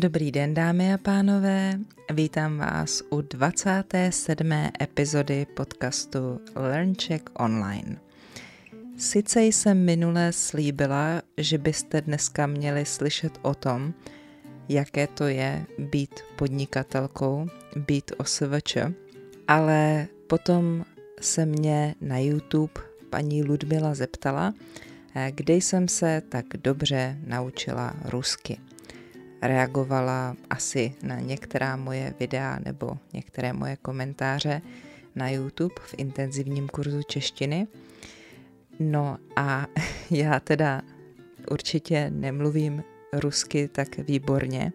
Dobrý den, dámy a pánové. Vítám vás u 27. epizody podcastu LearnCheck Online. Sice jsem minule slíbila, že byste dneska měli slyšet o tom, jaké to je být podnikatelkou, být OSVČ, ale potom se mě na YouTube paní Ludmila zeptala, kde jsem se tak dobře naučila rusky reagovala asi na některá moje videa nebo některé moje komentáře na YouTube v intenzivním kurzu češtiny. No a já teda určitě nemluvím rusky tak výborně,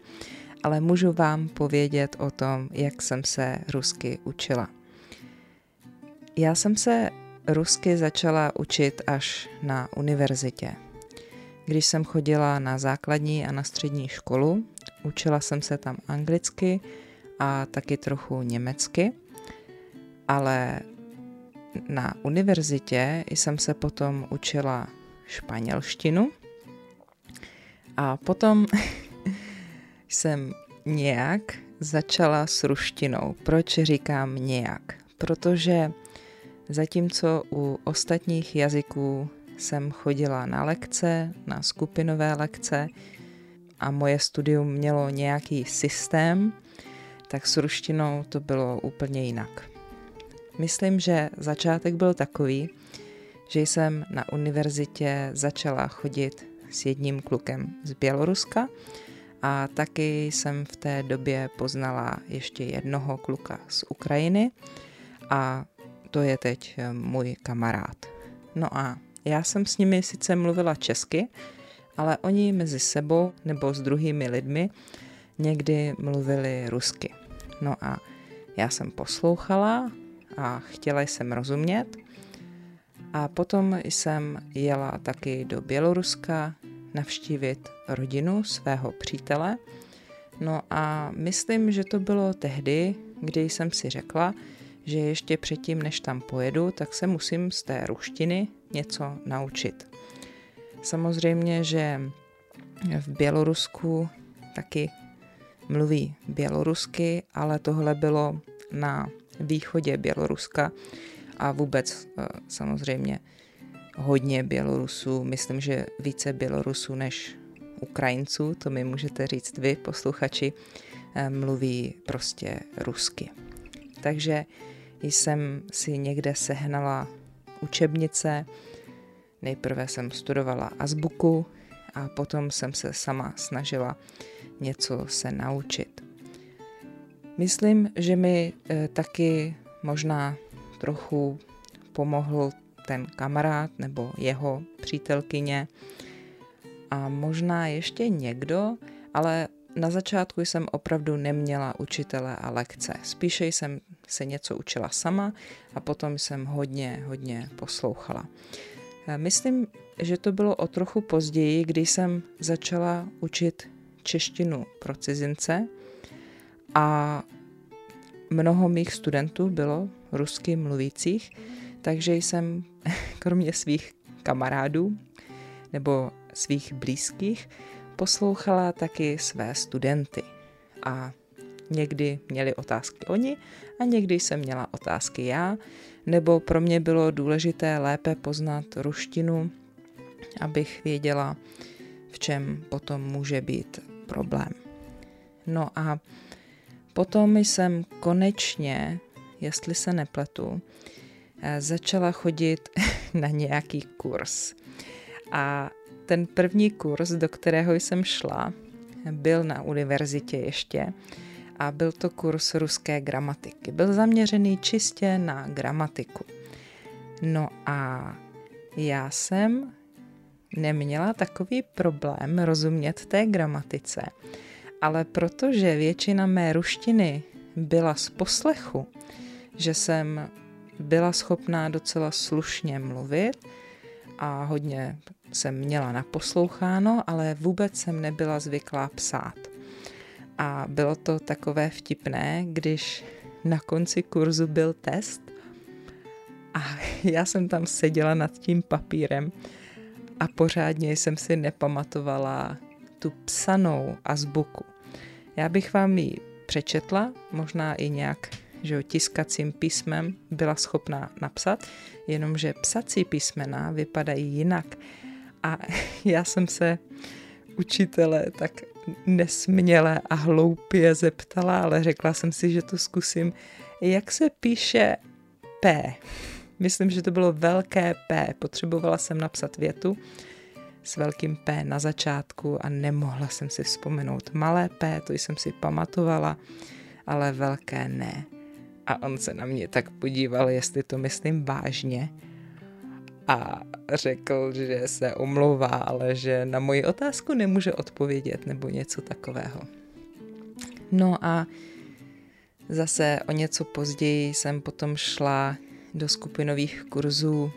ale můžu vám povědět o tom, jak jsem se rusky učila. Já jsem se rusky začala učit až na univerzitě. Když jsem chodila na základní a na střední školu, učila jsem se tam anglicky a taky trochu německy, ale na univerzitě jsem se potom učila španělštinu a potom jsem nějak začala s ruštinou. Proč říkám nějak? Protože zatímco u ostatních jazyků jsem chodila na lekce, na skupinové lekce a moje studium mělo nějaký systém, tak s ruštinou to bylo úplně jinak. Myslím, že začátek byl takový, že jsem na univerzitě začala chodit s jedním klukem z Běloruska a taky jsem v té době poznala ještě jednoho kluka z Ukrajiny a to je teď můj kamarád. No a já jsem s nimi sice mluvila česky, ale oni mezi sebou nebo s druhými lidmi někdy mluvili rusky. No a já jsem poslouchala a chtěla jsem rozumět. A potom jsem jela taky do Běloruska navštívit rodinu svého přítele. No a myslím, že to bylo tehdy, kdy jsem si řekla, že ještě předtím, než tam pojedu, tak se musím z té ruštiny něco naučit. Samozřejmě, že v Bělorusku taky mluví bělorusky, ale tohle bylo na východě Běloruska a vůbec eh, samozřejmě hodně Bělorusů, myslím, že více Bělorusů než Ukrajinců, to mi můžete říct vy, posluchači, eh, mluví prostě rusky. Takže jsem si někde sehnala učebnice, nejprve jsem studovala azbuku a potom jsem se sama snažila něco se naučit. Myslím, že mi e, taky možná trochu pomohl ten kamarád nebo jeho přítelkyně a možná ještě někdo, ale na začátku jsem opravdu neměla učitele a lekce. Spíše jsem se něco učila sama a potom jsem hodně, hodně poslouchala. Eh, myslím, že to bylo o trochu později, kdy jsem začala učit češtinu pro cizince a mnoho mých studentů bylo rusky mluvících, takže jsem kromě svých kamarádů nebo svých blízkých poslouchala taky své studenty. A někdy měli otázky oni a někdy jsem měla otázky já, nebo pro mě bylo důležité lépe poznat ruštinu, abych věděla, v čem potom může být problém. No a potom jsem konečně, jestli se nepletu, eh, začala chodit na nějaký kurz. A ten první kurz, do kterého jsem šla, byl na univerzitě ještě a byl to kurz ruské gramatiky. Byl zaměřený čistě na gramatiku. No a já jsem neměla takový problém rozumět té gramatice, ale protože většina mé ruštiny byla z poslechu, že jsem byla schopná docela slušně mluvit a hodně jsem měla naposloucháno, ale vůbec jsem nebyla zvyklá psát. A bylo to takové vtipné, když na konci kurzu byl test a já jsem tam seděla nad tím papírem a pořádně jsem si nepamatovala tu psanou azbuku. Já bych vám ji přečetla, možná i nějak že tiskacím písmem byla schopná napsat, jenomže psací písmena vypadají jinak. A já jsem se učitele tak nesměle a hloupě zeptala, ale řekla jsem si, že to zkusím. Jak se píše P? Myslím, že to bylo velké P. Potřebovala jsem napsat větu s velkým P na začátku a nemohla jsem si vzpomenout. Malé P, to jsem si pamatovala, ale velké ne. A on se na mě tak podíval, jestli to myslím vážně. A řekl, že se omlouvá, ale že na moji otázku nemůže odpovědět nebo něco takového. No a zase o něco později jsem potom šla do skupinových kurzů.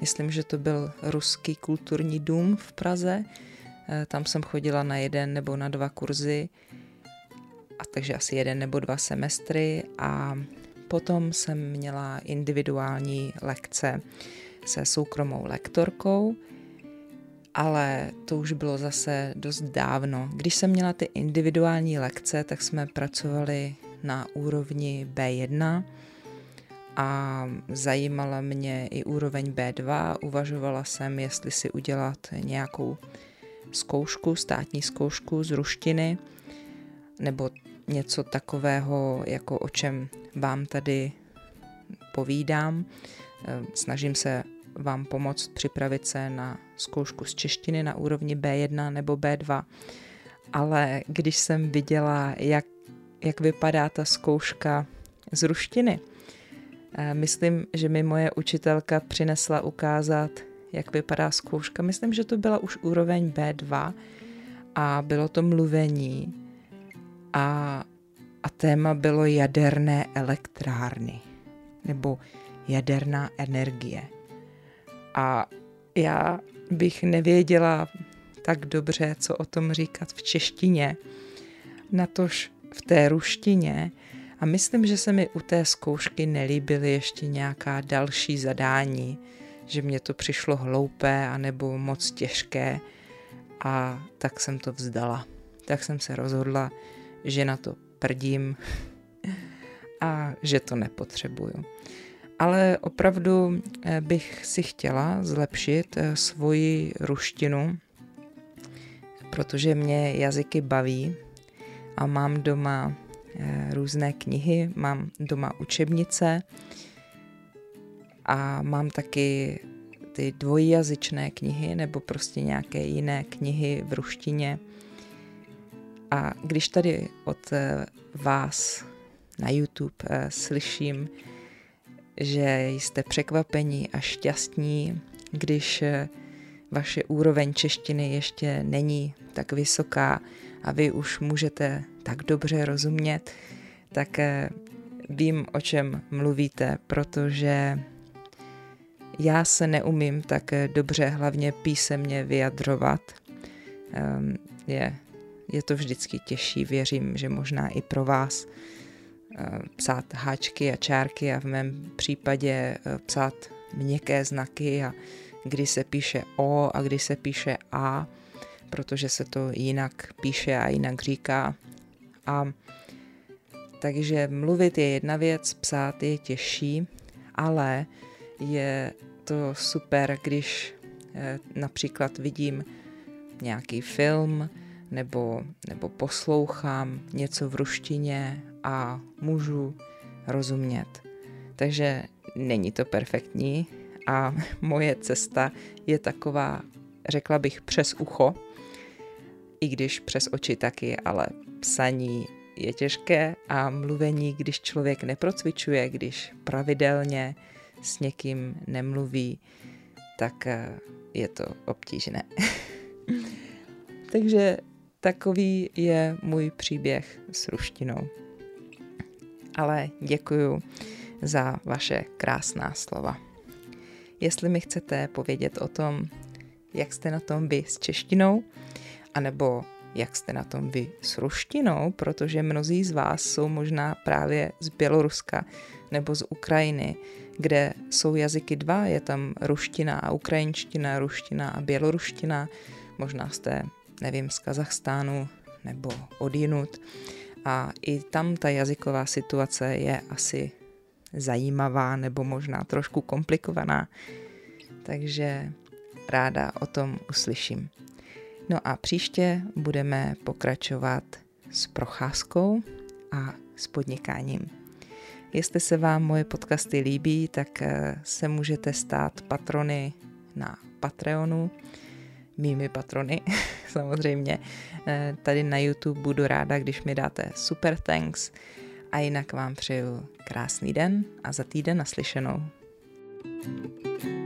Myslím, že to byl Ruský kulturní dům v Praze. Eh, tam jsem chodila na jeden nebo na dva kurzy, a takže asi jeden nebo dva semestry a potom jsem měla individuální lekce se soukromou lektorkou, ale to už bylo zase dost dávno. Když jsem měla ty individuální lekce, tak jsme pracovali na úrovni B1 a zajímala mě i úroveň B2. Uvažovala jsem, jestli si udělat nějakou zkoušku, státní zkoušku z ruštiny, nebo něco takového, jako o čem vám tady povídám. Snažím se vám pomoct připravit se na zkoušku z češtiny na úrovni B1 nebo B2, ale když jsem viděla, jak, jak vypadá ta zkouška z ruštiny, eh, myslím, že mi moje učitelka přinesla ukázat, jak vypadá zkouška. Myslím, že to byla už úroveň B2 a bylo to mluvení a, a téma bylo jaderné elektrárny nebo jaderná energie. A já bych nevěděla tak dobře, co o tom říkat v češtině, natož v té ruštině. A myslím, že se mi u té zkoušky nelíbily ještě nějaká další zadání, že mě to přišlo hloupé anebo moc těžké a tak jsem to vzdala. Tak jsem se rozhodla, že na to prdím a že to nepotřebuju ale opravdu eh, bych si chtěla zlepšit eh, svoji ruštinu, protože mě jazyky baví a mám doma eh, různé knihy, mám doma učebnice a mám taky ty dvojjazyčné knihy nebo prostě nějaké jiné knihy v ruštině. A když tady od vás na YouTube slyším, že jste překvapení a šťastní, když eh, vaše úroveň češtiny ještě není tak vysoká a vy už můžete tak dobře rozumět, tak eh, vím, o čem mluvíte, protože já se neumím tak eh, dobře hlavně písemně vyjadřovat. Ehm, je, je to vždycky těžší, věřím, že možná i pro vás psát háčky a čárky a v mém případě eh, psát měkké znaky a kdy se píše O a kdy se píše A, protože se to jinak píše a jinak říká. A takže mluvit je jedna věc, psát je těžší, ale je to super, když eh, například vidím nějaký film nebo, nebo poslouchám něco v ruštině a můžu rozumět. Takže není to perfektní a moje cesta je taková, řekla bych, přes ucho, i když přes oči taky, ale psaní je těžké a mluvení, když člověk neprocvičuje, když pravidelně s někým nemluví, tak eh, je to obtížné. Takže takový je můj příběh s ruštinou ale děkuju za vaše krásná slova. Jestli mi chcete povědět o tom, jak jste na tom vy s češtinou, anebo jak jste na tom vy s ruštinou, protože mnozí z vás jsou možná právě z Běloruska nebo z Ukrajiny, kde jsou jazyky dva, je tam ruština a ukrajinština, ruština a běloruština, možná jste, nevím, z Kazachstánu nebo odinut. A i tam ta jazyková situace je asi zajímavá nebo možná trošku komplikovaná, takže ráda o tom uslyším. No a příště budeme pokračovat s procházkou a s podnikáním. Jestli se vám moje podcasty líbí, tak eh, se můžete stát patrony na Patreonu, mými patrony samozřejmě. Eh, tady na YouTube budu ráda, když mi dáte super thanks a jinak vám přeju krásný den a za týden naslyšenou. thank you